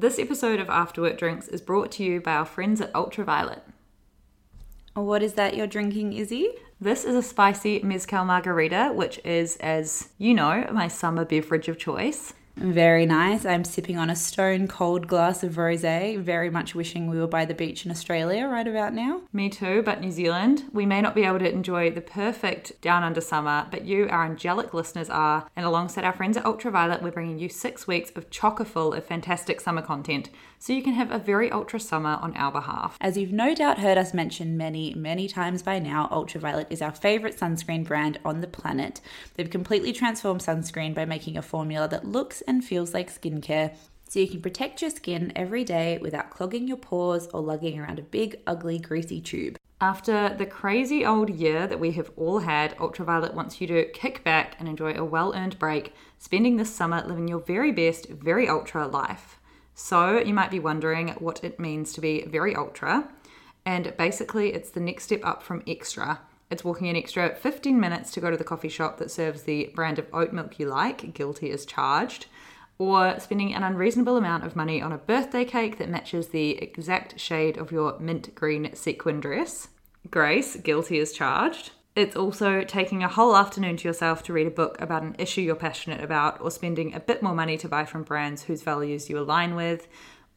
This episode of After Work Drinks is brought to you by our friends at Ultraviolet. What is that you're drinking, Izzy? This is a spicy mezcal margarita, which is, as you know, my summer beverage of choice. Very nice. I'm sipping on a stone cold glass of rose, very much wishing we were by the beach in Australia right about now. Me too, but New Zealand. We may not be able to enjoy the perfect down under summer, but you, our angelic listeners, are. And alongside our friends at Ultraviolet, we're bringing you six weeks of chocker full of fantastic summer content so you can have a very ultra summer on our behalf. As you've no doubt heard us mention many, many times by now, Ultraviolet is our favourite sunscreen brand on the planet. They've completely transformed sunscreen by making a formula that looks and feels like skincare so you can protect your skin every day without clogging your pores or lugging around a big, ugly, greasy tube. After the crazy old year that we have all had, Ultraviolet wants you to kick back and enjoy a well earned break, spending this summer living your very best, very ultra life. So, you might be wondering what it means to be very ultra. And basically, it's the next step up from extra. It's walking an extra 15 minutes to go to the coffee shop that serves the brand of oat milk you like, guilty as charged, or spending an unreasonable amount of money on a birthday cake that matches the exact shade of your mint green sequin dress. Grace, guilty as charged. It's also taking a whole afternoon to yourself to read a book about an issue you're passionate about, or spending a bit more money to buy from brands whose values you align with,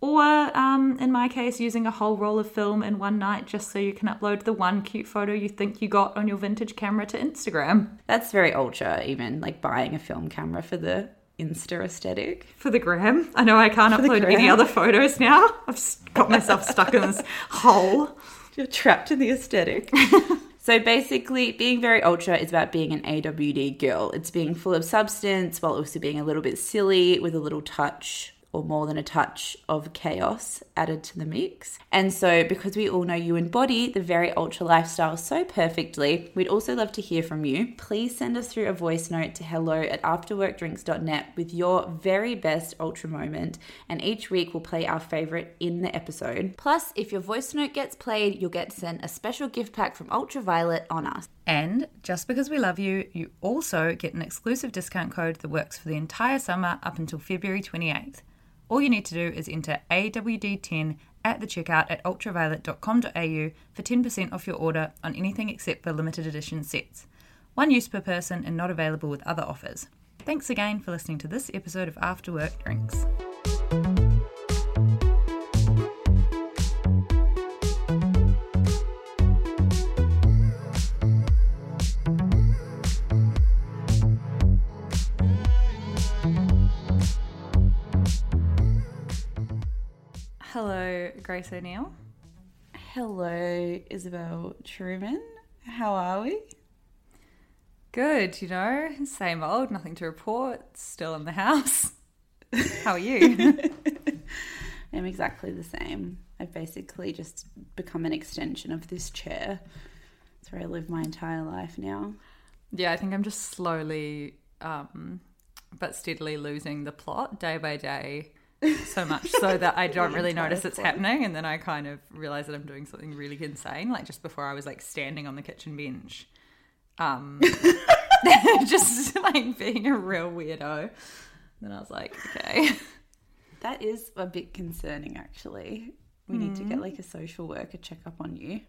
or um, in my case, using a whole roll of film in one night just so you can upload the one cute photo you think you got on your vintage camera to Instagram. That's very ultra, even like buying a film camera for the Insta aesthetic. For the gram. I know I can't For upload any other photos now. I've got myself stuck in this hole. You're trapped in the aesthetic. so basically, being very ultra is about being an AWD girl. It's being full of substance while also being a little bit silly with a little touch or more than a touch of chaos added to the mix. And so, because we all know you embody the very ultra lifestyle so perfectly, we'd also love to hear from you. Please send us through a voice note to hello at afterworkdrinks.net with your very best ultra moment, and each week we'll play our favorite in the episode. Plus, if your voice note gets played, you'll get sent a special gift pack from Ultraviolet on us. And just because we love you, you also get an exclusive discount code that works for the entire summer up until February 28th. All you need to do is enter AWD10 at the checkout at ultraviolet.com.au for 10% off your order on anything except for limited edition sets. One use per person and not available with other offers. Thanks again for listening to this episode of After Work Drinks. Grace O'Neill. Hello, Isabel Truman. How are we? Good, you know, same old, nothing to report, still in the house. How are you? I'm exactly the same. I've basically just become an extension of this chair. That's where I live my entire life now. yeah, I think I'm just slowly um, but steadily losing the plot day by day. So much so that I don't really notice it's happening, and then I kind of realize that I'm doing something really insane. Like just before, I was like standing on the kitchen bench, um, just like being a real weirdo. Then I was like, okay, That is a bit concerning, actually. We need to get like a social worker check up on you.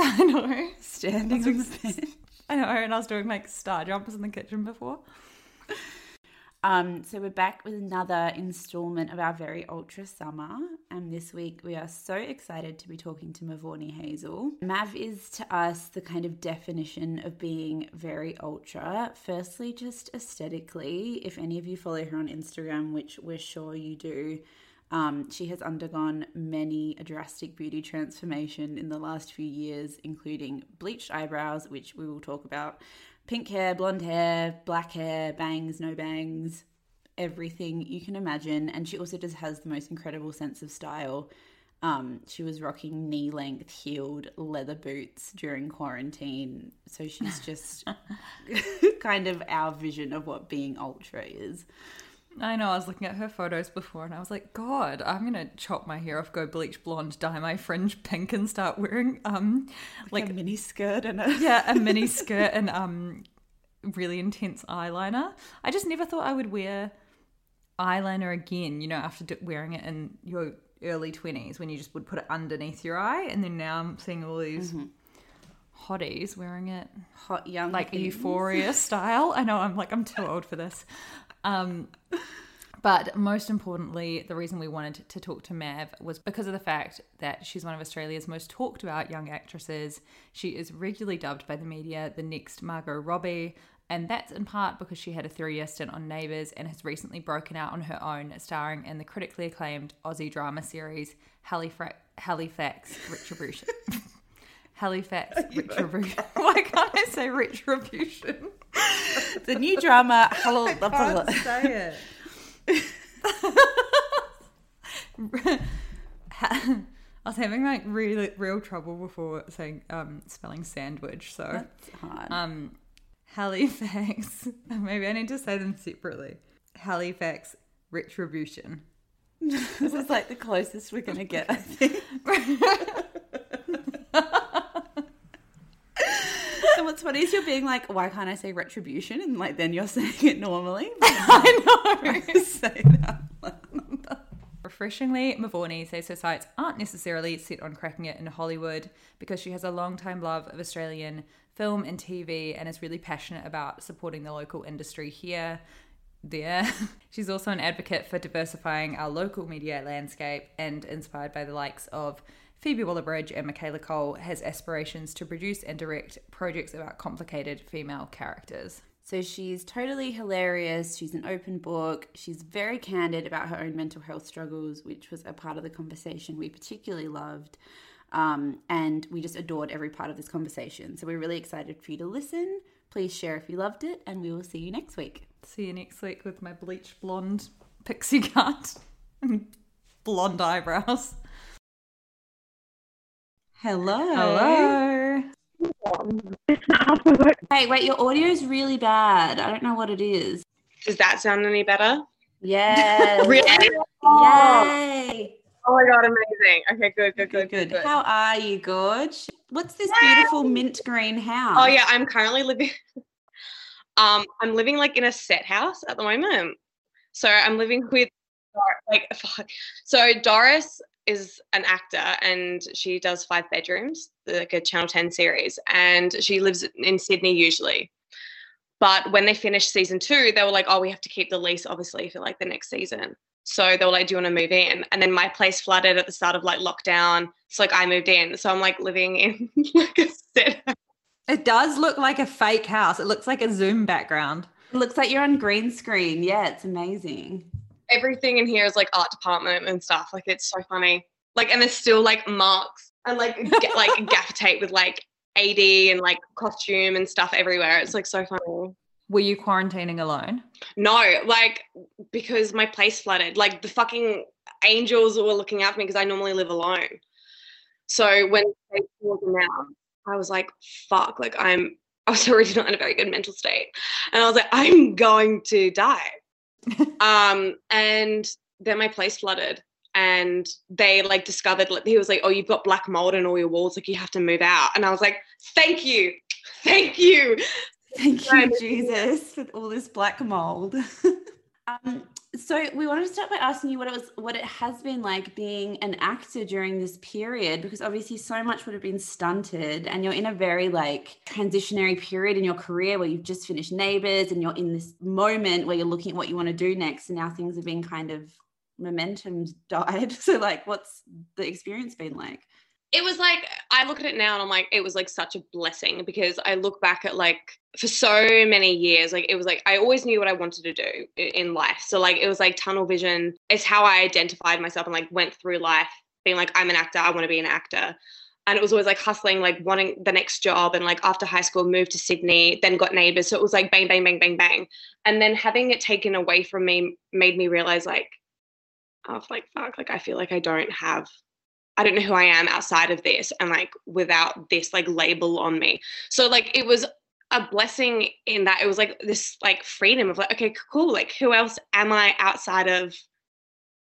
I know. Standing on the bench. I know, and I was doing like star jumps in the kitchen before. Um, so we're back with another installment of our very ultra summer, and this week we are so excited to be talking to Mavournee Hazel. Mav is to us the kind of definition of being very ultra. Firstly, just aesthetically, if any of you follow her on Instagram, which we're sure you do, um, she has undergone many a drastic beauty transformation in the last few years, including bleached eyebrows, which we will talk about, pink hair, blonde hair, black hair, bangs, no bangs, everything you can imagine. And she also just has the most incredible sense of style. Um, she was rocking knee length heeled leather boots during quarantine. So she's just kind of our vision of what being ultra is. I know, I was looking at her photos before and I was like, God, I'm gonna chop my hair off, go bleach blonde, dye my fringe pink and start wearing um Like, like a mini skirt and a yeah, a mini skirt and um really intense eyeliner. I just never thought I would wear eyeliner again, you know, after wearing it in your early 20s when you just would put it underneath your eye. And then now I'm seeing all these hotties wearing it Hot young like euphoria style. I know I'm like, I'm too old for this. Um, but most importantly, the reason we wanted to talk to Mav was because of the fact that she's one of Australia's most talked about young actresses. She is regularly dubbed by the media the next Margot Robbie, and that's in part because she had a three year stint on Neighbours and has recently broken out on her own, starring in the critically acclaimed Aussie drama series Halifax, Halifax Retribution. Halifax Retribution. Why can't I say Retribution? The new drama. Hello. say it. I was having like really real trouble before saying um, spelling sandwich. So That's hard. um, Halifax. Maybe I need to say them separately. Halifax retribution. this is like the closest we're gonna get. I think. So what's funny is you're being like, why can't I say retribution? And like then you're saying it normally. I know. say that. Refreshingly, Mavournee says her sights aren't necessarily set on cracking it in Hollywood because she has a long time love of Australian film and TV and is really passionate about supporting the local industry here. There. She's also an advocate for diversifying our local media landscape and inspired by the likes of Phoebe Waller-Bridge and Michaela Coel has aspirations to produce and direct projects about complicated female characters. So she's totally hilarious. She's an open book. She's very candid about her own mental health struggles, which was a part of the conversation we particularly loved. Um, and we just adored every part of this conversation. So we're really excited for you to listen. Please share if you loved it, and we will see you next week. See you next week with my bleached blonde pixie cut and blonde eyebrows. Hello. Hello. Hey, wait, your audio is really bad. I don't know what it is. Does that sound any better? Yes. Really? Yay. Oh my god, amazing. Okay, good, good, Good, good, good. How are you, Gorge? What's this beautiful mint green house? Oh yeah, I'm currently living um I'm living like in a set house at the moment. So I'm living with like fuck. so Doris is an actor and she does five bedrooms, like a Channel 10 series, and she lives in Sydney usually. But when they finished season two, they were like, oh, we have to keep the lease obviously for like the next season. So they were like, do you want to move in? And then my place flooded at the start of like lockdown. So like I moved in. So I'm like living in like a set. It does look like a fake house. It looks like a Zoom background. It looks like you're on green screen. Yeah, it's amazing. Everything in here is like art department and stuff. Like it's so funny. Like and there's still like marks and like get, like gaffer tape with like AD and like costume and stuff everywhere. It's like so funny. Were you quarantining alone? No, like because my place flooded. Like the fucking angels were looking after me because I normally live alone. So when they called them out, I was like, fuck, like I'm I was already not in a very good mental state. And I was like, I'm going to die. um, and then my place flooded and they like discovered like he was like, Oh, you've got black mold in all your walls, like you have to move out. And I was like, Thank you. Thank you. Thank you, Jesus, with all this black mold. um, so we wanted to start by asking you what it was, what it has been like being an actor during this period, because obviously so much would have been stunted, and you're in a very like transitionary period in your career where you've just finished Neighbours, and you're in this moment where you're looking at what you want to do next, and now things have been kind of momentum's died. So like, what's the experience been like? It was like I look at it now and I'm like it was like such a blessing because I look back at like for so many years like it was like I always knew what I wanted to do in life. So like it was like tunnel vision. It's how I identified myself and like went through life being like I'm an actor I want to be an actor. And it was always like hustling like wanting the next job and like after high school moved to Sydney then got neighbors. So it was like bang bang bang bang bang. And then having it taken away from me made me realize like oh like fuck like I feel like I don't have I don't know who I am outside of this and like without this like label on me. So like it was a blessing in that it was like this like freedom of like okay cool like who else am I outside of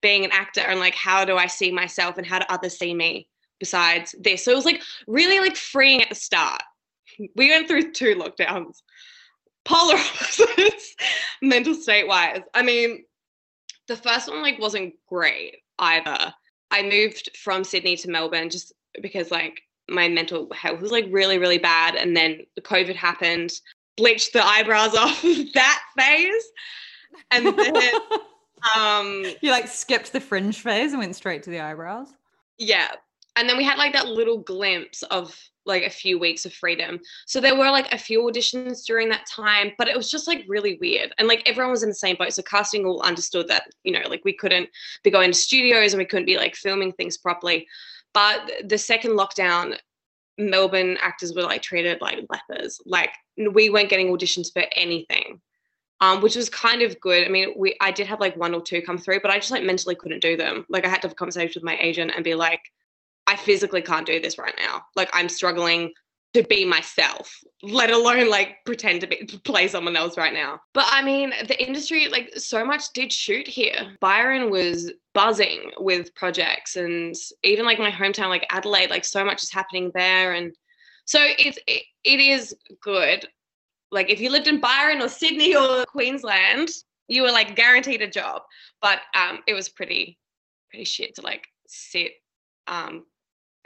being an actor and like how do I see myself and how do others see me besides this. So it was like really like freeing at the start. We went through two lockdowns. Polar opposites mental state wise. I mean the first one like wasn't great either. I moved from Sydney to Melbourne just because like my mental health was like really really bad, and then the COVID happened, bleached the eyebrows off that phase, and then um you like skipped the fringe phase and went straight to the eyebrows. Yeah, and then we had like that little glimpse of like a few weeks of freedom. So there were like a few auditions during that time, but it was just like really weird. And like everyone was in the same boat. So casting all understood that, you know, like we couldn't be going to studios and we couldn't be like filming things properly. But the second lockdown, Melbourne actors were like treated like lepers. Like we weren't getting auditions for anything. Um, which was kind of good. I mean, we I did have like one or two come through, but I just like mentally couldn't do them. Like I had to have a conversation with my agent and be like, I physically can't do this right now. Like I'm struggling to be myself, let alone like pretend to be play someone else right now. But I mean, the industry like so much did shoot here. Byron was buzzing with projects and even like my hometown like Adelaide, like so much is happening there and so it's it, it is good. Like if you lived in Byron or Sydney or Queensland, you were like guaranteed a job. But um it was pretty pretty shit to like sit um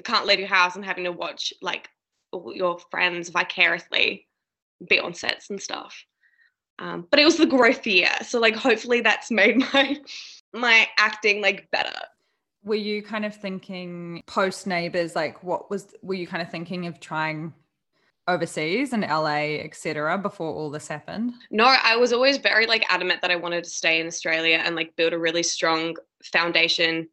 can't leave your house and having to watch like all your friends vicariously be on sets and stuff. Um, but it was the growth year, so like hopefully that's made my my acting like better. Were you kind of thinking post neighbors? Like, what was were you kind of thinking of trying overseas and LA, etc. before all this happened? No, I was always very like adamant that I wanted to stay in Australia and like build a really strong foundation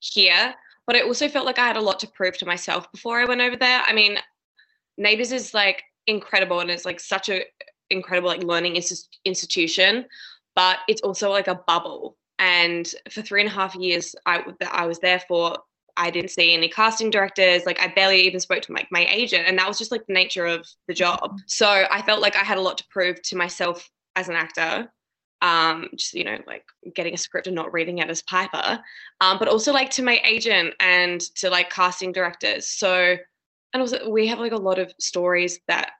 here but I also felt like I had a lot to prove to myself before I went over there. I mean, Neighbours is like incredible and it's like such a incredible like learning institution, but it's also like a bubble. And for three and a half years I that I was there for, I didn't see any casting directors. Like I barely even spoke to like my agent, and that was just like the nature of the job. So I felt like I had a lot to prove to myself as an actor um, just you know like getting a script and not reading it as Piper, um, but also like to my agent and to like casting directors. So and also we have like a lot of stories that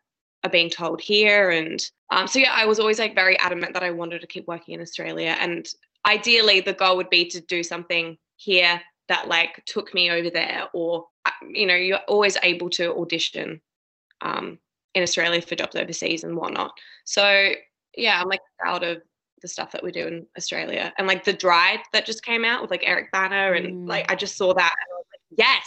are being told here, and um, so yeah, I was always like very adamant that I wanted to keep working in Australia, and ideally the goal would be to do something here that like took me over there, or uh, you know you're always able to audition um, in Australia for jobs overseas and whatnot. So yeah, I'm like proud of the stuff that we do in Australia. And like the Dry that just came out with like Eric Bana and mm. like I just saw that and I was like, yes,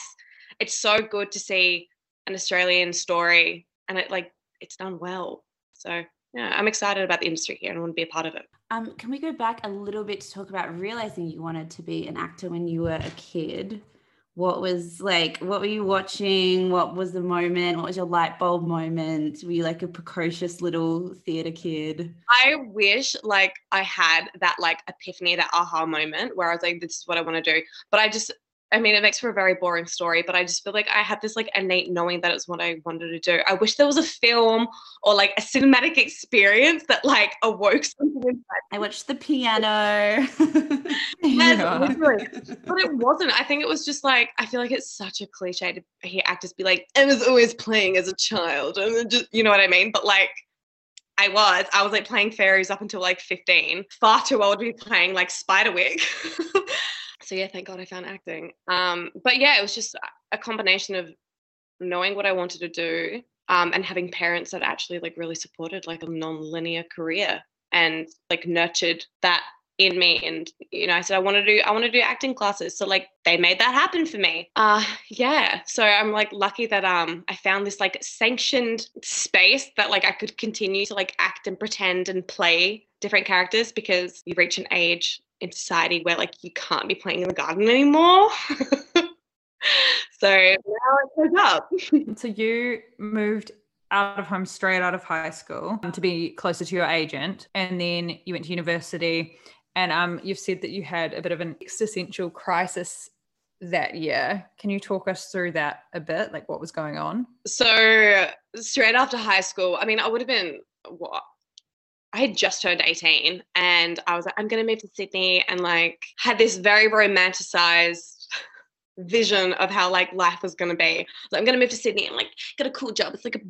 it's so good to see an Australian story and it like it's done well. So yeah, I'm excited about the industry here and want to be a part of it. Um, can we go back a little bit to talk about realizing you wanted to be an actor when you were a kid? What was like what were you watching? What was the moment? What was your light bulb moment? Were you like a precocious little theater kid? I wish like i had that like epiphany that aha moment where i was like this is what i want to do. But i just I mean, it makes for a very boring story, but I just feel like I had this like innate knowing that it's what I wanted to do. I wish there was a film or like a cinematic experience that like awoke something inside. I watched the piano. yeah. but it wasn't. I think it was just like I feel like it's such a cliche to hear actors be like, "I was always playing as a child," and just you know what I mean. But like, I was. I was like playing fairies up until like 15. Far too old to be playing like Spiderwick so yeah, thank God I found acting. Um, but yeah, it was just a combination of knowing what I wanted to do um, and having parents that actually like really supported like a non-linear career and like nurtured that in me. And you know i said i want to do i want to do acting classes. So like they made that happen for me. Uh yeah. So i'm like lucky that um i found this like sanctioned space that like i could continue to like act and pretend and play different characters because you reach an age in society where like you can't be playing in the garden anymore. so now it goes up. so you moved out of home straight out of high school um, to be closer to your agent and then you went to university and um, you've said that you had a bit of an existential crisis that year. Can you talk us through that a bit? Like what was going on? So straight after high school, I mean, I would have been what I had just turned 18 and I was like, I'm going to move to Sydney and like had this very romanticized vision of how like life was going to be. So I'm going to move to Sydney and like get a cool job. It's like a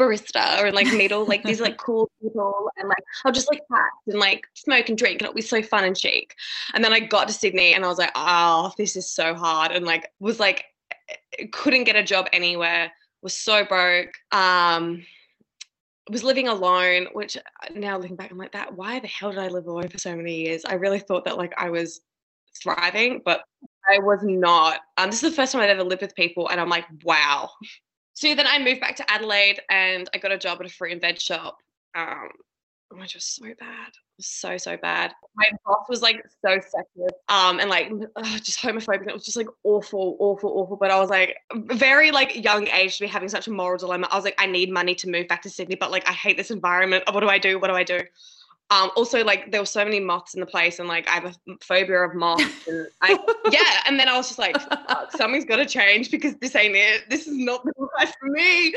barista or like meet all like these like cool people and like I'll just like chat and like smoke and drink and it'll be so fun and chic. And then I got to Sydney and I was like, oh, this is so hard. And like was like couldn't get a job anywhere, was so broke. Um was living alone, which uh, now looking back, I'm like that. Why the hell did I live alone for so many years? I really thought that like I was thriving, but I was not. Um, this is the first time I've ever lived with people, and I'm like, wow. So then I moved back to Adelaide, and I got a job at a fruit and veg shop, um, which was just so bad, so so bad. My boss was like so sexist, um, and like ugh, just homophobic. It was just like awful, awful, awful. But I was like very like young age to be having such a moral dilemma. I was like, I need money to move back to Sydney, but like I hate this environment. What do I do? What do I do? Um, also, like there were so many moths in the place, and like I have a phobia of moths. And I, yeah, and then I was just like, something's got to change because this ain't it. This is not the life for me.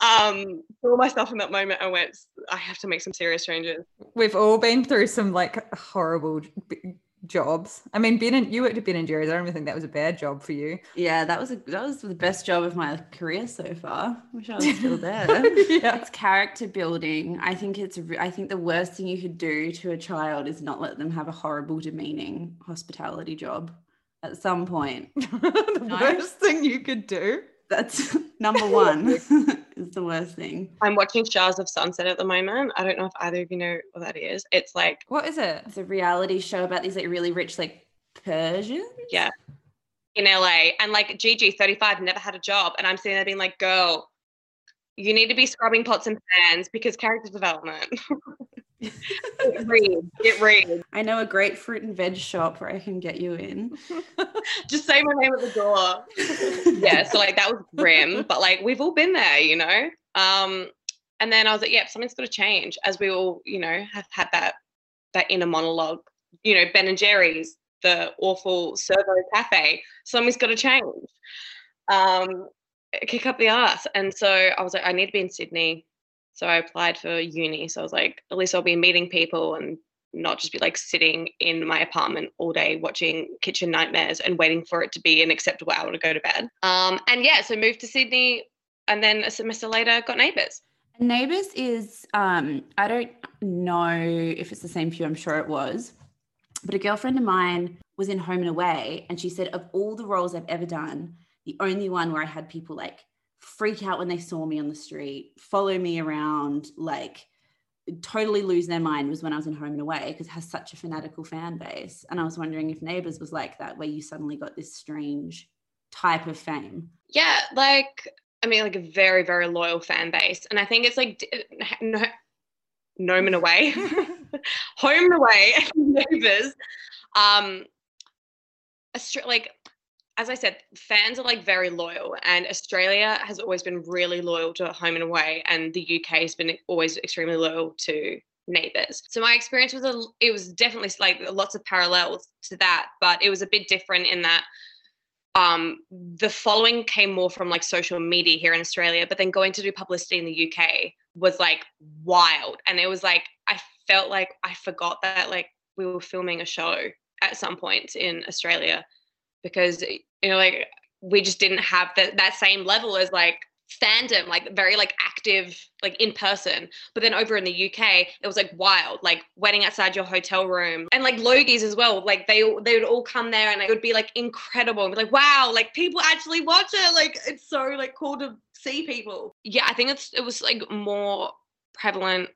Um, saw myself in that moment. I went, I have to make some serious changes. We've all been through some like horrible jobs. I mean, Ben and you worked at Ben and Jerry's. I don't even think that was a bad job for you. Yeah, that was a that was the best job of my career so far. Wish I was still there. yeah. It's character building. I think it's I think the worst thing you could do to a child is not let them have a horrible, demeaning hospitality job at some point. the No? worst thing you could do. That's number one. is the worst thing. I'm watching Shahs of Sunset at the moment. I don't know if either of you know what that is. It's like What is it? It's a reality show about these like really rich like Persians. Yeah. in LA, and like Gigi, 35, never had a job, and I'm sitting there being like, girl. You need to be scrubbing pots and pans because character development. Get read, get read. I know a great fruit and veg shop where I can get you in. just say my name at the door. yeah, so like that was grim, but like we've all been there, you know. Um, and then I was like, yeah, something's got to change. As we all, you know, have had that that inner monologue. You know, Ben and Jerry's, the awful servo cafe. Something's got to change. Um, kick up the ass. And so I was like, I need to be in Sydney. So I applied for uni. So I was like, at least I'll be meeting people and not just be like sitting in my apartment all day watching kitchen nightmares and waiting for it to be an acceptable hour to go to bed. Um, and yeah, so moved to Sydney and then a semester later got neighbours. Neighbours is um I don't know if it's the same for you, I'm sure it was. But a girlfriend of mine was in Home and Away and she said of all the roles I've ever done, the only one where I had people like freak out when they saw me on the street, follow me around, like totally lose their mind was when I was in Home and Away because it has such a fanatical fan base. And I was wondering if Neighbours was like that, where you suddenly got this strange type of fame. Yeah, like I mean, like a very very loyal fan base, and I think it's like no, gnome and away, home and away, neighbors. Um, Austra- like as I said, fans are like very loyal, and Australia has always been really loyal to home and away, and the UK has been always extremely loyal to neighbors. So my experience was a, it was definitely like lots of parallels to that, but it was a bit different in that um, the following came more from like social media here in Australia, but then going to do publicity in the UK was like wild. And it was like, I felt like I forgot that like we were filming a show at some point in Australia because, you know, like we just didn't have that, that same level as like fandom, like very like active, like in person. But then over in the UK, it was like wild, like waiting outside your hotel room, and like Logies as well. Like they they would all come there, and it would be like incredible, and be like, wow, like people actually watch it. Like it's so like cool to see people. Yeah, I think it's it was like more prevalent,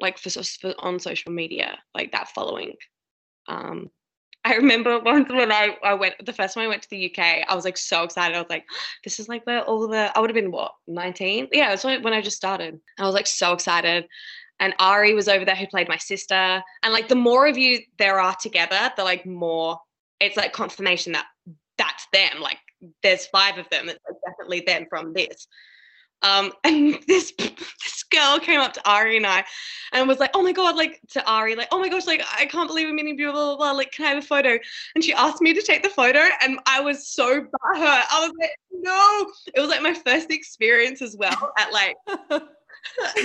like for, for on social media, like that following. Um, I remember once when I, I went the first time I went to the UK, I was like so excited. I was like, this is like where all the I would have been what, 19? Yeah, it's when I just started. I was like so excited. And Ari was over there who played my sister. And like the more of you there are together, the like more it's like confirmation that that's them. Like there's five of them. It's like definitely them from this. Um, and this this girl came up to Ari and I and was like, oh my god, like to Ari, like, oh my gosh, like I can't believe I'm meeting you, blah, blah, blah, like, can I have a photo? And she asked me to take the photo, and I was so butthurt. I was like, no. It was like my first experience as well at like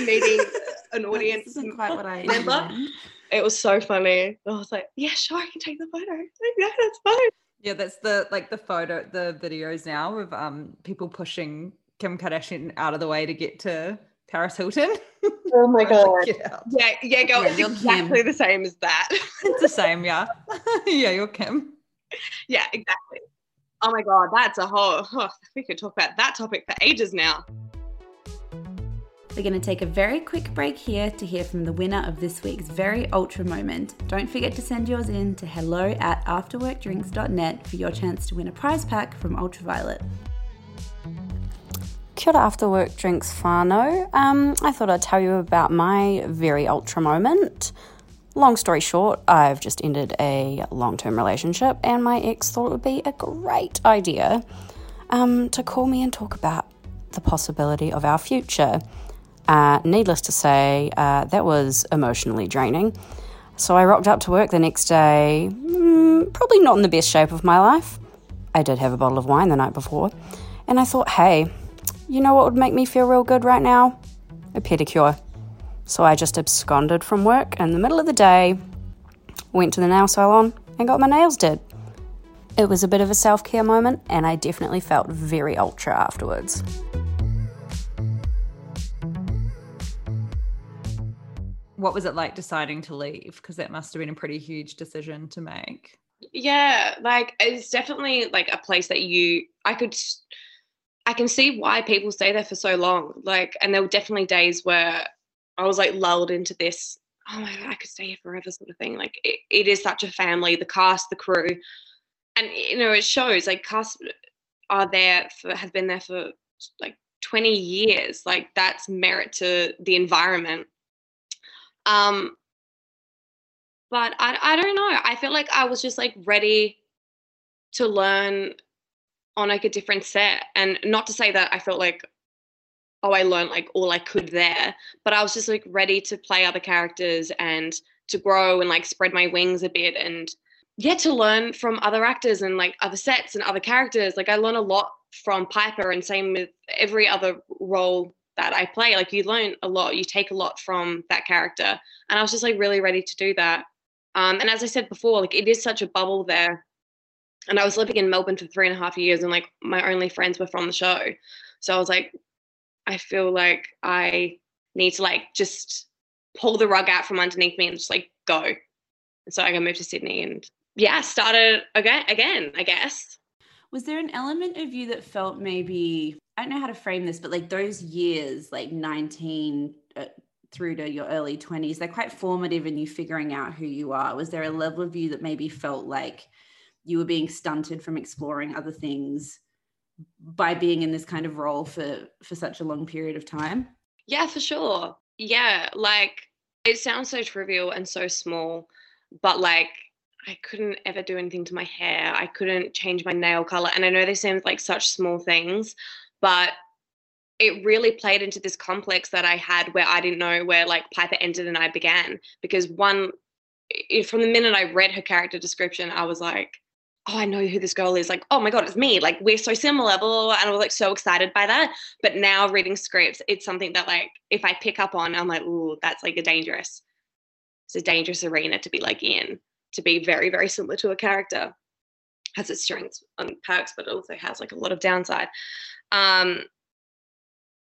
meeting an audience. This isn't quite what I member. imagined. It was so funny. I was like, yeah, sure, I can take the photo. Like, yeah, that's fine. Yeah, that's the like the photo, the videos now of um people pushing Kim Kardashian out of the way to get to Paris Hilton. Oh my god. Get. Yeah, yeah, go. Yeah, it's you're exactly Kim. the same as that. It's the same, yeah. yeah, you're Kim. yeah, exactly. Oh my god, that's a whole. Oh, we could talk about that topic for ages now. We're going to take a very quick break here to hear from the winner of this week's very ultra moment. Don't forget to send yours in to hello at afterworkdrinks.net for your chance to win a prize pack from Ultraviolet. Kia ora after work drinks whānau. Um, I thought I'd tell you about my very ultra moment. Long story short, I've just ended a long term relationship, and my ex thought it would be a great idea um, to call me and talk about the possibility of our future. Uh, needless to say, uh, that was emotionally draining. So I rocked up to work the next day, mm, probably not in the best shape of my life. I did have a bottle of wine the night before, and I thought, hey, you know what would make me feel real good right now? A pedicure. So I just absconded from work in the middle of the day, went to the nail salon, and got my nails did. It was a bit of a self care moment, and I definitely felt very ultra afterwards. What was it like deciding to leave? Because that must have been a pretty huge decision to make. Yeah, like it's definitely like a place that you. I could. s- I can see why people stay there for so long. Like, and there were definitely days where I was like lulled into this. Oh my god, I could stay here forever, sort of thing. Like, it, it is such a family. The cast, the crew, and you know, it shows. Like, cast are there for have been there for like 20 years. Like, that's merit to the environment. Um, but I, I don't know. I feel like I was just like ready to learn on like a different set. And not to say that I felt like, oh, I learned like all I could there, but I was just like ready to play other characters and to grow and like spread my wings a bit and yeah, to learn from other actors and like other sets and other characters. Like I learn a lot from Piper and same with every other role that I play. Like you learn a lot, you take a lot from that character. And I was just like really ready to do that. Um, and as I said before, like it is such a bubble there. And I was living in Melbourne for three and a half years, and like my only friends were from the show. So I was like, I feel like I need to like just pull the rug out from underneath me and just like go. And so I moved to Sydney and yeah, started again again, I guess. Was there an element of you that felt maybe, I don't know how to frame this, but like those years, like 19 uh, through to your early 20s, they're quite formative in you figuring out who you are. Was there a level of you that maybe felt like you were being stunted from exploring other things by being in this kind of role for for such a long period of time? Yeah, for sure. Yeah, like it sounds so trivial and so small, but like I couldn't ever do anything to my hair. I couldn't change my nail color. And I know they seem like such small things, but it really played into this complex that I had where I didn't know where like Piper ended and I began. Because one, from the minute I read her character description, I was like, oh, I know who this girl is. Like, oh my God, it's me. Like, we're so similar. Blah, blah, blah. And I was like so excited by that. But now reading scripts, it's something that like, if I pick up on, I'm like, ooh, that's like a dangerous, it's a dangerous arena to be like in, to be very, very similar to a character. Has its strengths and perks, but it also has like a lot of downside. Um,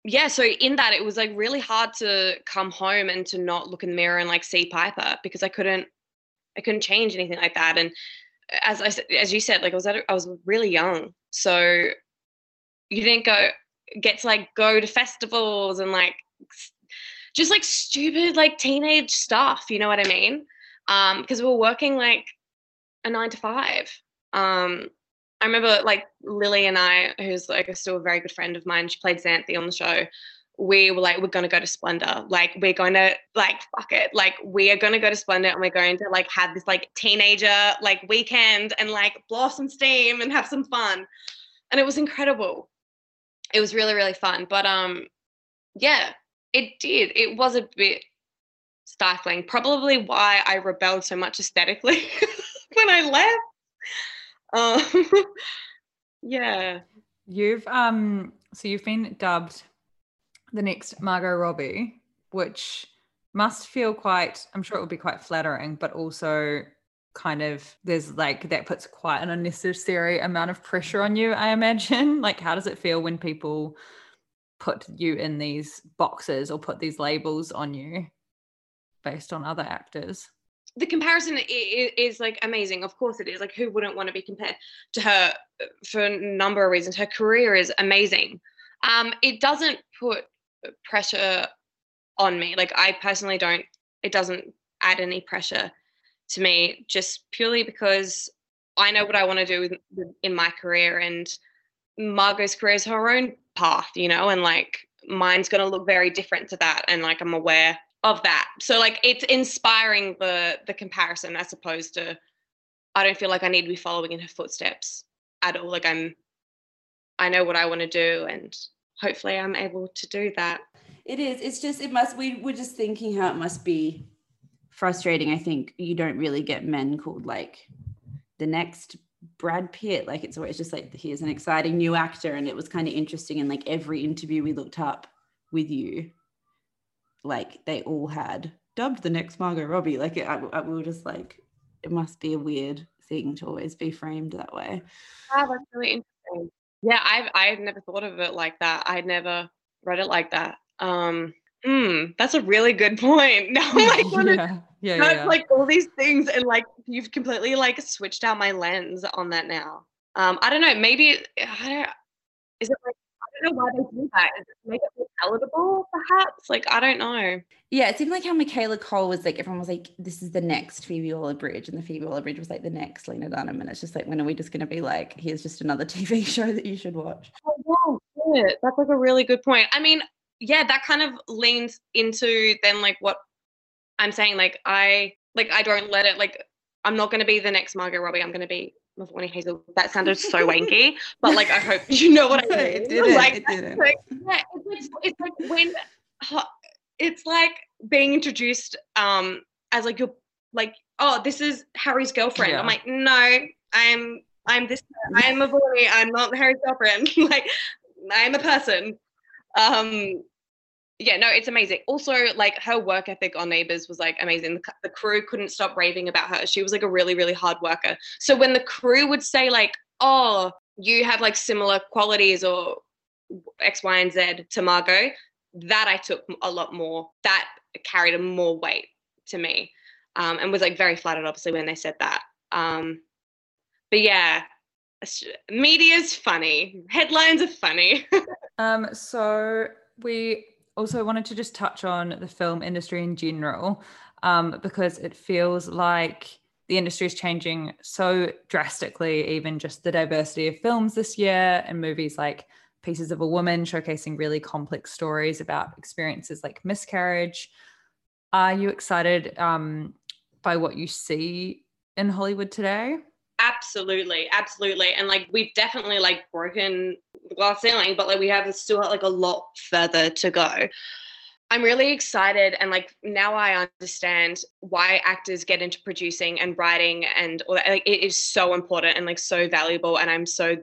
yeah, so in that it was like really hard to come home and to not look in the mirror and like see Piper because I couldn't I couldn't change anything like that. And as I as you said, like I was at, I was really young, so you didn't go get to like go to festivals and like just like stupid like teenage stuff. You know what I mean? Um, because we were working like a nine to five. Um, I remember like Lily and I, who's like still a very good friend of mine, she played Xanthe on the show. We were like, we're gonna go to Splendour. Like, we're gonna like fuck it. Like, we are gonna go to Splendour and we're going to like have this like teenager like weekend and like blow some steam and have some fun. And it was incredible. It was really, really fun. But um, yeah, it did. It was a bit stifling. Probably why I rebelled so much aesthetically when I left. Um, yeah. You've um so you've been dubbed the next Margot Robbie, which must feel quite I'm sure it would be quite flattering, but also kind of there's like that puts quite an unnecessary amount of pressure on you, I imagine. Like how does it feel when people put you in these boxes or put these labels on you based on other actors? The comparison is, is, like amazing. Of course it is. Like who wouldn't want to be compared to her uh, for a number of reasons? Her career is amazing. Um it doesn't put pressure on me like i personally don't it doesn't add any pressure to me just purely because i know what i want to do with, in my career and margot's career is her own path you know and like mine's going to look very different to that and like i'm aware of that. So like it's inspiring the the comparison as opposed to I don't feel like I need to be following in her footsteps at all. Like I'm I know what I want to do and hopefully I'm able to do that. It is. It's just it must we were just thinking how it must be frustrating. I think you don't really get men called like the next Brad Pitt. Like it's always just like here's an exciting new actor. And it was kind of interesting in like every interview we looked up with you like they all had dubbed the next Margot Robbie. Like it, I, I, we were just like, it must be a weird thing to always be framed that way. Oh, that's really interesting. Yeah, I've I've never thought of it like that. I'd never read it like that. Um, hmm, that's a really good point. Now I want to yeah, yeah, yeah. like all these things, and like you've completely like switched out my lens on that now. Um, I don't know. Maybe I don't. Is it like don't know why they do that. Is it make it palatable, perhaps? Like, I don't know. Yeah, it seemed like how Michaela Coel was like, everyone was like, this is the next Phoebe Waller Bridge. And the Phoebe Waller Bridge was like the next Lena Dunham. And it's just like, when are we just going to be like, here's just another TV show that you should watch? Oh, yeah, that's like a really good point. I mean, yeah, that kind of leans into then like what I'm saying. Like, I, like, I don't let it, like, I'm not going to be the next Margot Robbie. I'm going to be Mavournee Hazel. That sounded so wanky, but like I hope you know what I mean. it didn't. Like, it didn't. Like, yeah, it's like, it's like when it's like being introduced um as like your like oh this is Harry's girlfriend. Yeah. I'm like no, I'm I'm this. I'm a boy. I'm not Harry's girlfriend. like I'm a person. Um yeah, no, it's amazing. Also, like her work ethic on Neighbours was like amazing. The, the, crew couldn't stop raving about her. She was like a really, really hard worker. So when the crew would say like, "Oh, you have like similar qualities or X, Y, and Z to Margot," that I took a lot more. That carried a more weight to me, um, and was like very flattered, obviously, when they said that. Um, but yeah, media's funny. Headlines are funny. um, so we also I wanted to just touch on the film industry in general um, because it feels like the industry is changing so drastically, even just the diversity of films this year and movies like Pieces of a Woman showcasing really complex stories about experiences like miscarriage. Are you excited um, by what you see in Hollywood today? Absolutely, absolutely. And like we've definitely like broken the glass ceiling, but like we have still like a lot further to go. I'm really excited and like now I understand why actors get into producing and writing and all that. Like it is so important and like so valuable and I'm so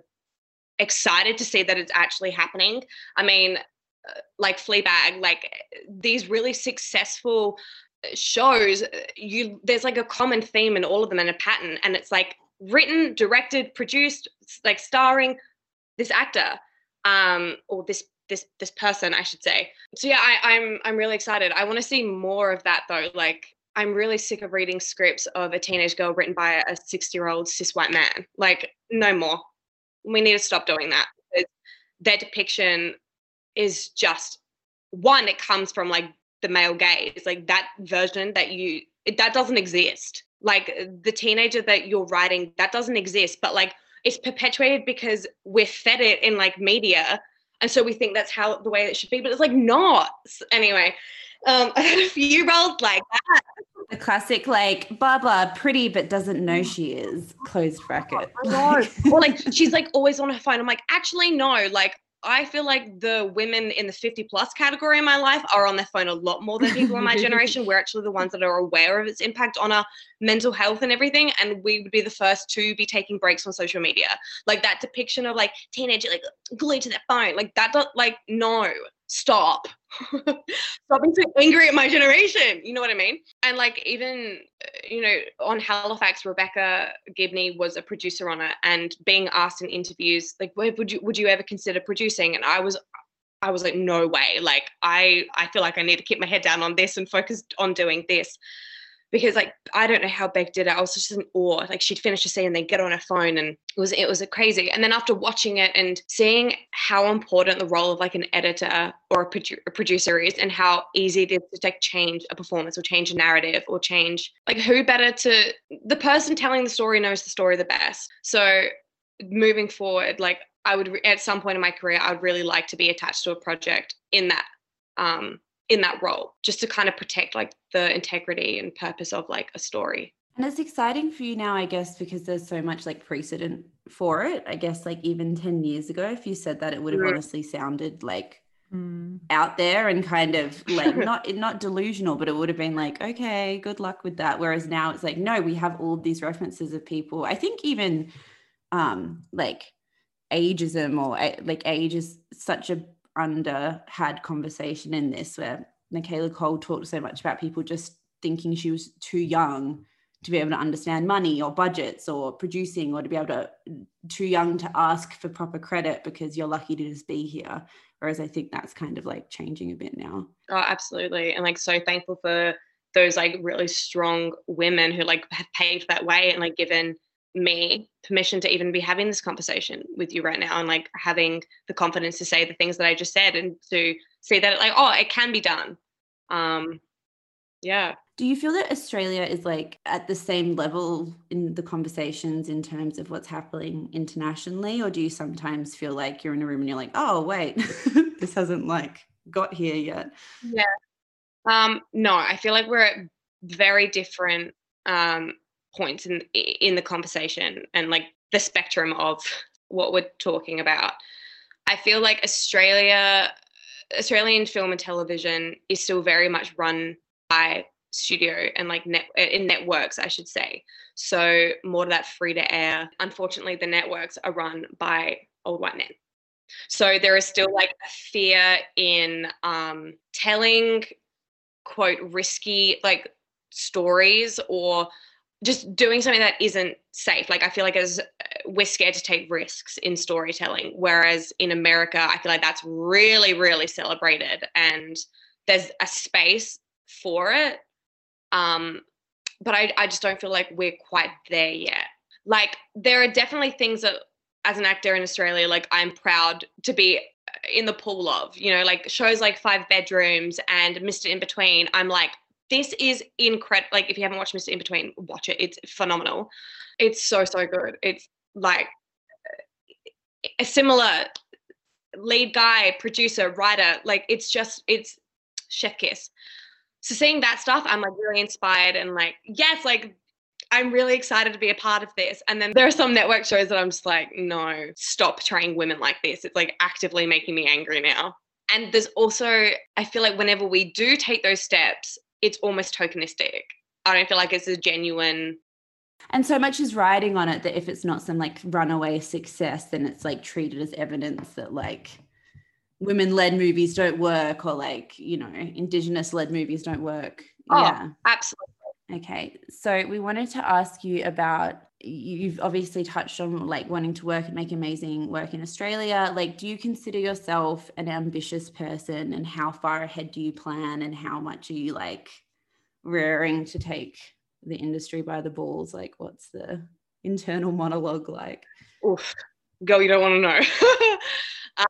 excited to see that it's actually happening. I mean, uh, like Fleabag, like these really successful shows, you there's like a common theme in all of them and a pattern and it's like written, directed, produced, like starring this actor um, or this this this person, I should say. So yeah, I, I'm I'm really excited. I want to see more of that though. Like I'm really sick of reading scripts of a teenage girl written by a 60 year old cis white man. Like no more. We need to stop doing that. Their depiction is just one. It comes from like the male gaze, like that version that you that doesn't exist like the teenager that you're writing that doesn't exist but like it's perpetuated because we're fed it in like media and so we think that's how the way it should be but it's like not. Anyway um i had a few roles like that. The classic like baba pretty but doesn't know she is closed bracket. Oh or like she's like always on her phone. I'm like actually no like I feel like the women in the 50 plus category in my life are on their phone a lot more than people in my generation. We're actually the ones that are aware of its impact on our mental health and everything. And we would be the first to be taking breaks on social media. Like that depiction of like teenager, like glued to their phone. Like that, like, no, stop stop being so angry at my generation you know what i mean and like even uh, you know on halifax rebecca gibney was a producer on it and being asked in interviews like would you would you ever consider producing and i was I was like, no way. Like I I feel like I need to keep my head down on this and focus on doing this. Because like I don't know how Beck did it. I was just in awe. Like she'd finish a scene and then get on her phone and it was it was crazy. And then after watching it and seeing how important the role of like an editor or a, produ- a producer is and how easy it is to like change a performance or change a narrative or change like who better to the person telling the story knows the story the best. So moving forward, like I would at some point in my career, I would really like to be attached to a project in that um, in that role, just to kind of protect like the integrity and purpose of like a story. And it's exciting for you now, I guess, because there's so much like precedent for it. I guess like even 10 years ago, if you said that, it would have mm. honestly sounded like mm. out there and kind of like not not delusional, but it would have been like, okay, good luck with that. Whereas now it's like, no, we have all these references of people. I think even um like ageism or like age is such a under had conversation in this where Michaela Coel talked so much about people just thinking she was too young to be able to understand money or budgets or producing or to be able to too young to ask for proper credit because you're lucky to just be here. Whereas i think that's kind of like changing a bit now. Oh absolutely. And like so thankful for those like really strong women who like have paved that way and like given me permission to even be having this conversation with you right now and like having the confidence to say the things that I just said and to see that like oh it can be done. Um yeah. Do you feel that Australia is like at the same level in the conversations in terms of what's happening internationally? Or do you sometimes feel like you're in a room and you're like oh wait this hasn't like got here yet yeah. Um no I feel like we're at very different um points in in the conversation and like the spectrum of what we're talking about. I feel like Australia Australian film and television is still very much run by studio and like net in networks I should say. So more of that free to air. Unfortunately the networks are run by old white men. So there is still like a fear in um, telling quote risky like stories or just doing something that isn't safe. Like I feel like as uh, we're scared to take risks in storytelling, whereas in America, I feel like that's really, really celebrated, and there's a space for it. Um, but I, I just don't feel like we're quite there yet. Like there are definitely things that, as an actor in Australia, like I'm proud to be in the pool of. You know, like shows like Five Bedrooms and Mr. In Between. I'm like this is incredible. Like, if you haven't watched Mr. In Between, watch it. It's phenomenal. It's so, so good. It's like a similar lead guy, producer, writer. Like, it's just, it's chef kiss. So seeing that stuff, I'm like really inspired and like, yes, like I'm really excited to be a part of this. And then there are some network shows that I'm just like, no, stop trying women like this. It's like actively making me angry now. And there's also, I feel like whenever we do take those steps, it's almost tokenistic. I don't feel like it's a genuine and so much is riding on it that if it's not some like runaway success, then it's like treated as evidence that like women led movies don't work or like, you know, indigenous led movies don't work. Oh, yeah. Absolutely. Okay. So we wanted to ask you about you've obviously touched on like wanting to work and make amazing work in Australia. Like, do you consider yourself an ambitious person and how far ahead do you plan and how much are you like raring to take the industry by the balls? Like, what's the internal monologue like? Oof, girl, you don't want to know.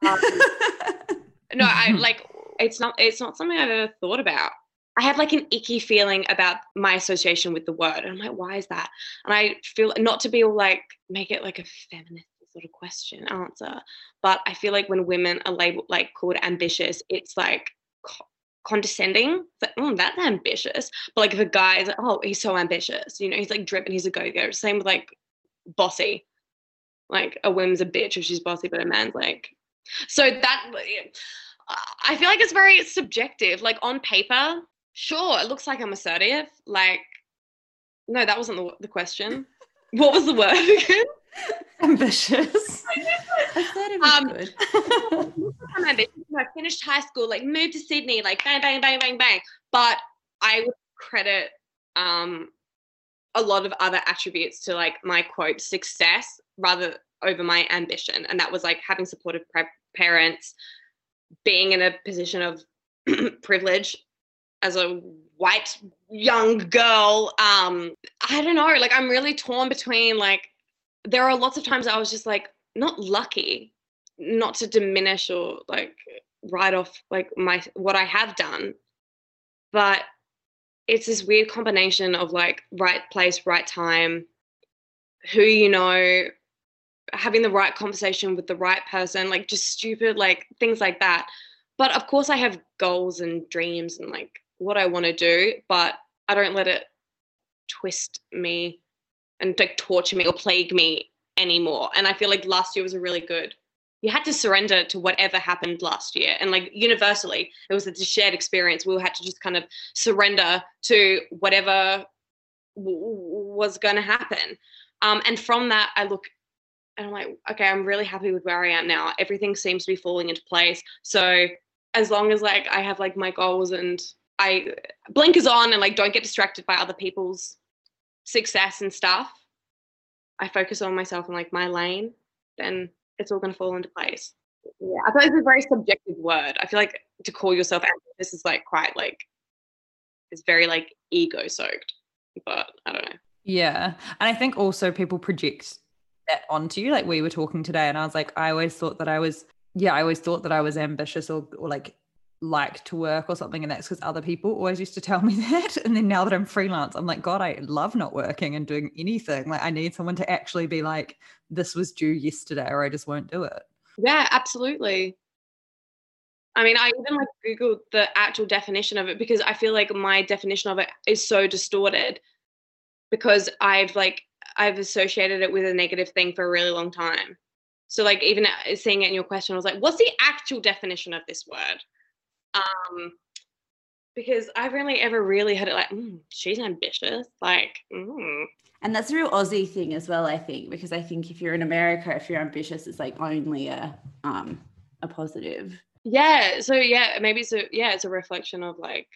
um, no, I like it's not it's not something I've ever thought about. I have like an icky feeling about my association with the word. And I'm like, why is that? And I feel not to be all like, make it like a feminist sort of question answer. But I feel like when women are labeled like called ambitious, it's like condescending. It's like, oh, that's ambitious. But like if a guy is like, oh, he's so ambitious, you know, he's like driven, he's a go-getter. Same with like bossy. Like a woman's a bitch if she's bossy, but a man's like. So that I feel like it's very subjective. Like on paper, sure, it looks like I'm assertive. Like, no, that wasn't the, the question. what was the word again? Ambitious. assertive um, good. I'm ambitious. I finished high school, like moved to Sydney, like bang, bang, bang, bang, bang. But I would credit um, a lot of other attributes to like my quote success rather over my ambition, and that was like having supportive pre- parents, being in a position of privilege as a white young girl um i don't know like i'm really torn between like there are lots of times i was just like not lucky not to diminish or like write off like my what i have done but it's this weird combination of like right place right time who you know having the right conversation with the right person like just stupid like things like that. But of course i have goals and dreams and like what i want to do but i don't let it twist me and like torture me or plague me anymore. And i feel like last year was a really good you had to surrender to whatever happened last year. And like universally it was a shared experience. We had to just kind of surrender to whatever w- was going to happen. Um, and from that i look and i'm like okay i'm really happy with where i am now. Everything seems to be falling into place. So as long as like i have like my goals and i blinkers on and like don't get distracted by other people's success and stuff i focus on myself and like my lane then it's all going to fall into place. Yeah, I feel like it's a very subjective word. I feel like to call yourself ambitious is like quite like it's very like ego soaked, but I don't know. Yeah, and I think also people project that onto you. Like we were talking today, and I was like, I always thought that I was, yeah, I always thought that I was ambitious or, or like like to work or something and that's because other people always used to tell me that. And then now that i'm freelance i'm like god i love not working and doing anything. Like i need someone to actually be like this was due yesterday or i just won't do it. Yeah absolutely. I mean i even like googled the actual definition of it because i feel like my definition of it is so distorted because i've like i've associated it with a negative thing for a really long time. So like even uh, seeing it in your question i was like what's the actual definition of this word um, because I've only ever really had it like, mm, she's ambitious. Like, mm. and that's a real Aussie thing as well, I think, because I think if you're in America, if you're ambitious, it's like only a um a positive. Yeah. So yeah, maybe it's a yeah, it's a reflection of like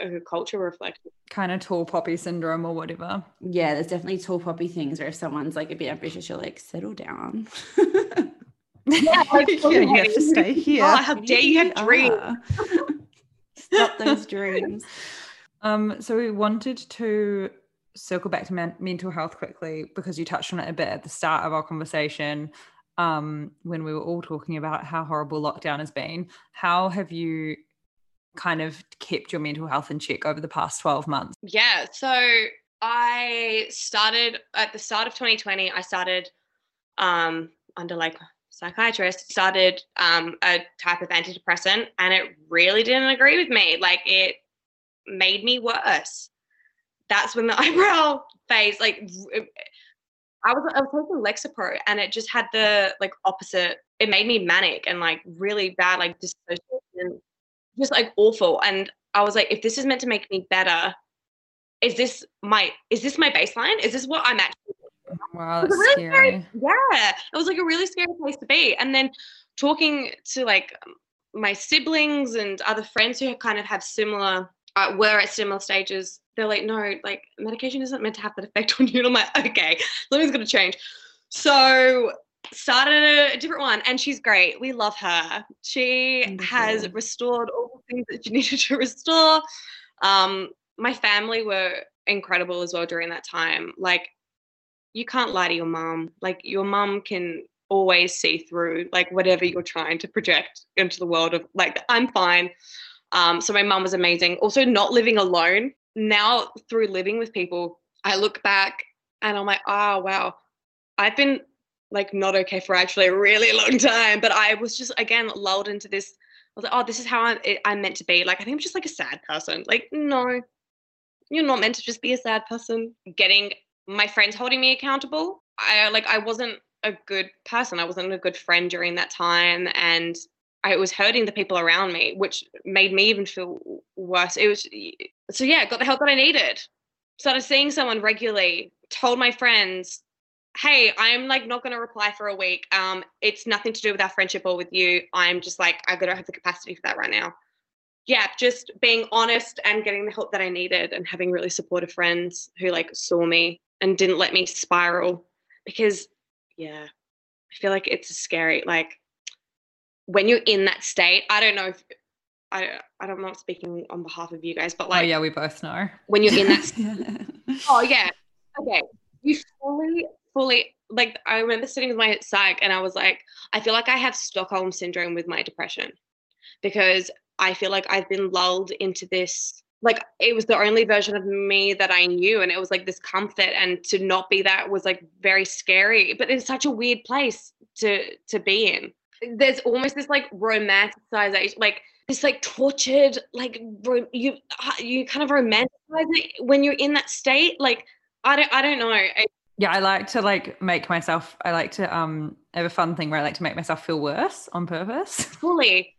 a culture reflection. Kind of tall poppy syndrome or whatever. Yeah, there's definitely tall poppy things where if someone's like a bit ambitious, you're like, settle down. Yeah, like, yeah you have to stay here. Oh, how dare you have dreams? Stop those dreams. Um, so we wanted to circle back to men- mental health quickly because you touched on it a bit at the start of our conversation um, when we were all talking about how horrible lockdown has been. How have you kind of kept your mental health in check over the past 12 months? Yeah, so I started at the start of 2020, I started um, under like psychiatrist started um, a type of antidepressant and it really didn't agree with me like it made me worse that's when the eyebrow phase like I was I was taking Lexapro and it just had the like opposite. It made me manic and like really bad, like dissociation, just like awful. And I was like, if this is meant to make me better, is this my is this my baseline? Is this what I'm actually Wow, that's really scary. scary. Yeah, it was like a really scary place to be. And then talking to like my siblings and other friends who kind of have similar, uh, were at similar stages, they're like, no, like medication isn't meant to have that effect on you. And I'm like, okay, something's going to change. So started a different one and she's great. We love her. She has restored all the things that she needed to restore. Um, my family were incredible as well during that time. Like you can't lie to your mom. Like your mom can always see through like whatever you're trying to project into the world of like I'm fine. Um, so my mom was amazing. Also, not living alone. Now through living with people, I look back and I'm like, oh wow, I've been like not okay for actually a really long time. But I was just again lulled into this. I was like, oh, this is how I'm, I'm meant to be. Like I think I'm just like a sad person. Like no, you're not meant to just be a sad person. Getting my friends holding me accountable. I like I wasn't a good person. I wasn't a good friend during that time and I was hurting the people around me, which made me even feel worse. It was so yeah, got the help that I needed. Started seeing someone regularly, told my friends, hey, I'm like not gonna reply for a week. Um, it's nothing to do with our friendship or with you. I'm just like I don't have the capacity for that right now. Yeah, just being honest and getting the help that I needed and having really supportive friends who like saw me and didn't let me spiral because yeah i feel like it's scary like when you're in that state, I don't know if I I'm not speaking on behalf of you guys, but like Oh yeah, we both know. when you're in that Oh yeah. Okay. You fully, fully like I remember sitting with my psych and I was like, I feel like I have Stockholm syndrome with my depression because I feel like I've been lulled into this like it was the only version of me that I knew and it was like this comfort and to not be that was like very scary but it's such a weird place to to be in there's almost this like romanticization like this like tortured like ro- you uh, you kind of romanticize it when you're in that state like I don't I don't know I, Yeah, I like to like make myself. I like to um I have a fun thing where I like to make myself feel worse on purpose. fully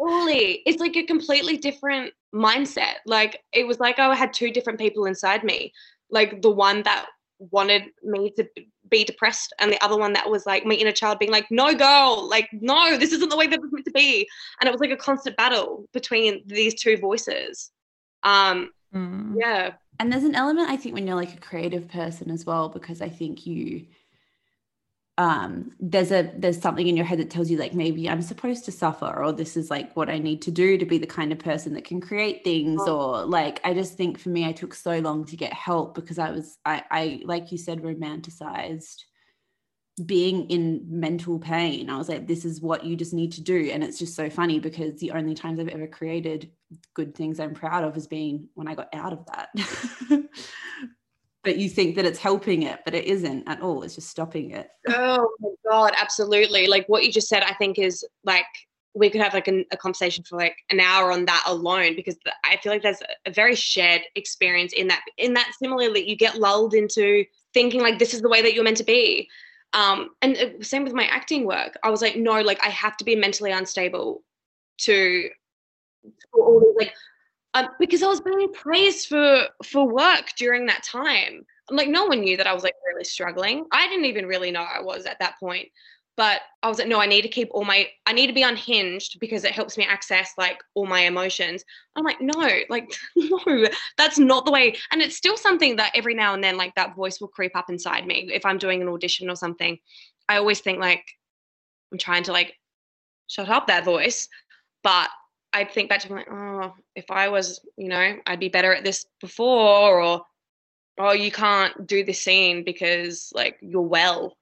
fully it's like a completely different mindset. Like it was like I had two different people inside me. Like the one that wanted me to be depressed and the other one that was like my inner child being like no girl like no this isn't the way that it's meant to be. And it was like a constant battle between these two voices. Um Mm. yeah. And there's an element I think when you're like a creative person as well, because I think you um there's a there's something in your head that tells you like maybe I'm supposed to suffer or this is like what I need to do to be the kind of person that can create things or like I just think for me I took so long to get help because I was I I like you said romanticized being in mental pain. I was like this is what you just need to do and it's just so funny because the only times I've ever created good things I'm proud of has been when I got out of that. but you think that it's helping it, but it isn't at all. It's just stopping it. Oh my god, absolutely. Like what you just said, I think is like we could have like an, a conversation for like an hour on that alone because I feel like there's a very shared experience in that. In that, similarly, you get lulled into thinking like this is the way that you're meant to be. Um, and uh, same with my acting work. I was like, no, like I have to be mentally unstable to all these like um, because I was being praised for for work during that time. Like no one knew that I was like really struggling. I didn't even really know I was at that point. But I was like, no, I need to keep all my I need to be unhinged because it helps me access like all my emotions. I'm like, no, like no, that's not the way. And it's still something that every now and then like that voice will creep up inside me if I'm doing an audition or something. I always think like I'm trying to like shut up that voice. But I think back to like, oh, if I was, you know, I'd be better at this before, or oh, you can't do this scene because like you're well.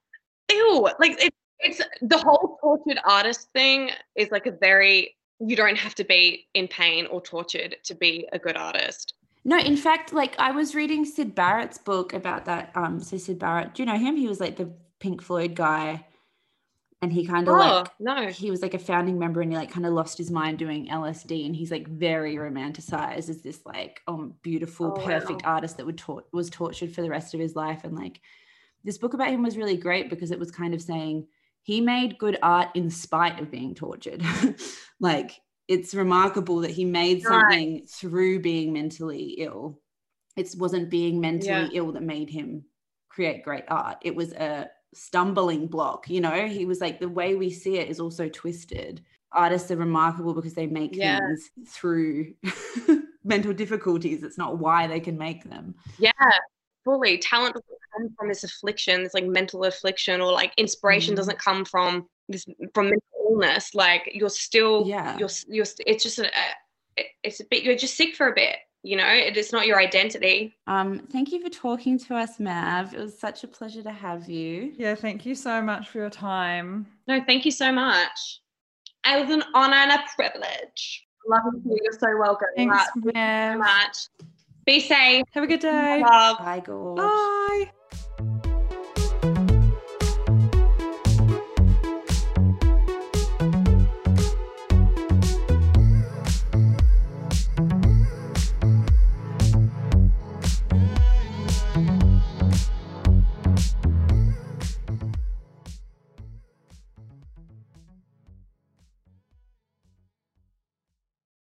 Ew, like it, it's the whole tortured artist thing is like a very you don't have to be in pain or tortured to be a good artist. No, in fact, like I was reading Syd Barrett's book about that. Um, so Syd Barrett, do you know him? He was like the Pink Floyd guy, and he kind of Oh like no, he was like a founding member and he like kind of lost his mind doing LSD and he's like very romanticized as this like um beautiful Oh, perfect artist that would tor- was tortured for the rest of his life. And like this book about him was really great because it was kind of saying he made good art in spite of being tortured. Like it's remarkable that he made Right. something through being mentally ill. It wasn't being mentally Yeah. ill that made him create great art. It was a stumbling block you know he was like the way we see it is also twisted artists are remarkable because they make Yeah. things through mental difficulties it's not why they can make them yeah, fully. Talent doesn't come from this affliction, this like mental affliction, or like inspiration Mhm. doesn't come from this from mental illness. Like you're still, Yeah. you're you're. It's just a- it's a bit. You're just sick for a bit. You know, it is not your identity. um thank you for talking to us mav it was such a pleasure to have you Yeah, thank you so much for your time. No, thank you so much. It was an honor and a privilege. Love you. You're so welcome. Thanks, Right, Thank you so much. Be safe. Have a good day. Love. bye gorge Bye.